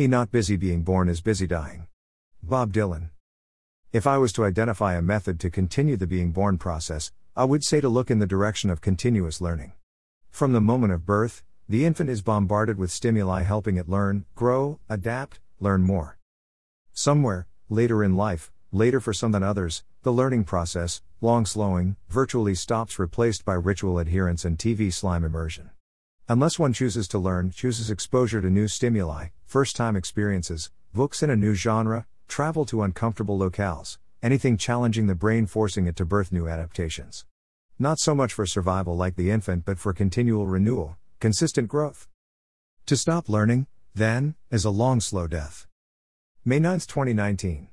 He not busy being born is busy dying. Bob Dylan. If I was to identify a method to continue the being born process, I would say to look in the direction of continuous learning. From the moment of birth, the infant is bombarded with stimuli helping it learn, grow, adapt, learn more. Somewhere, later in life, later for some than others, the learning process, long slowing, virtually stops replaced by ritual adherence and TV slime immersion. Unless one chooses to learn, chooses exposure to new stimuli, first time experiences, books in a new genre, travel to uncomfortable locales, anything challenging the brain, forcing it to birth new adaptations. Not so much for survival like the infant, but for continual renewal, consistent growth. To stop learning, then, is a long, slow death. May 9, 2019.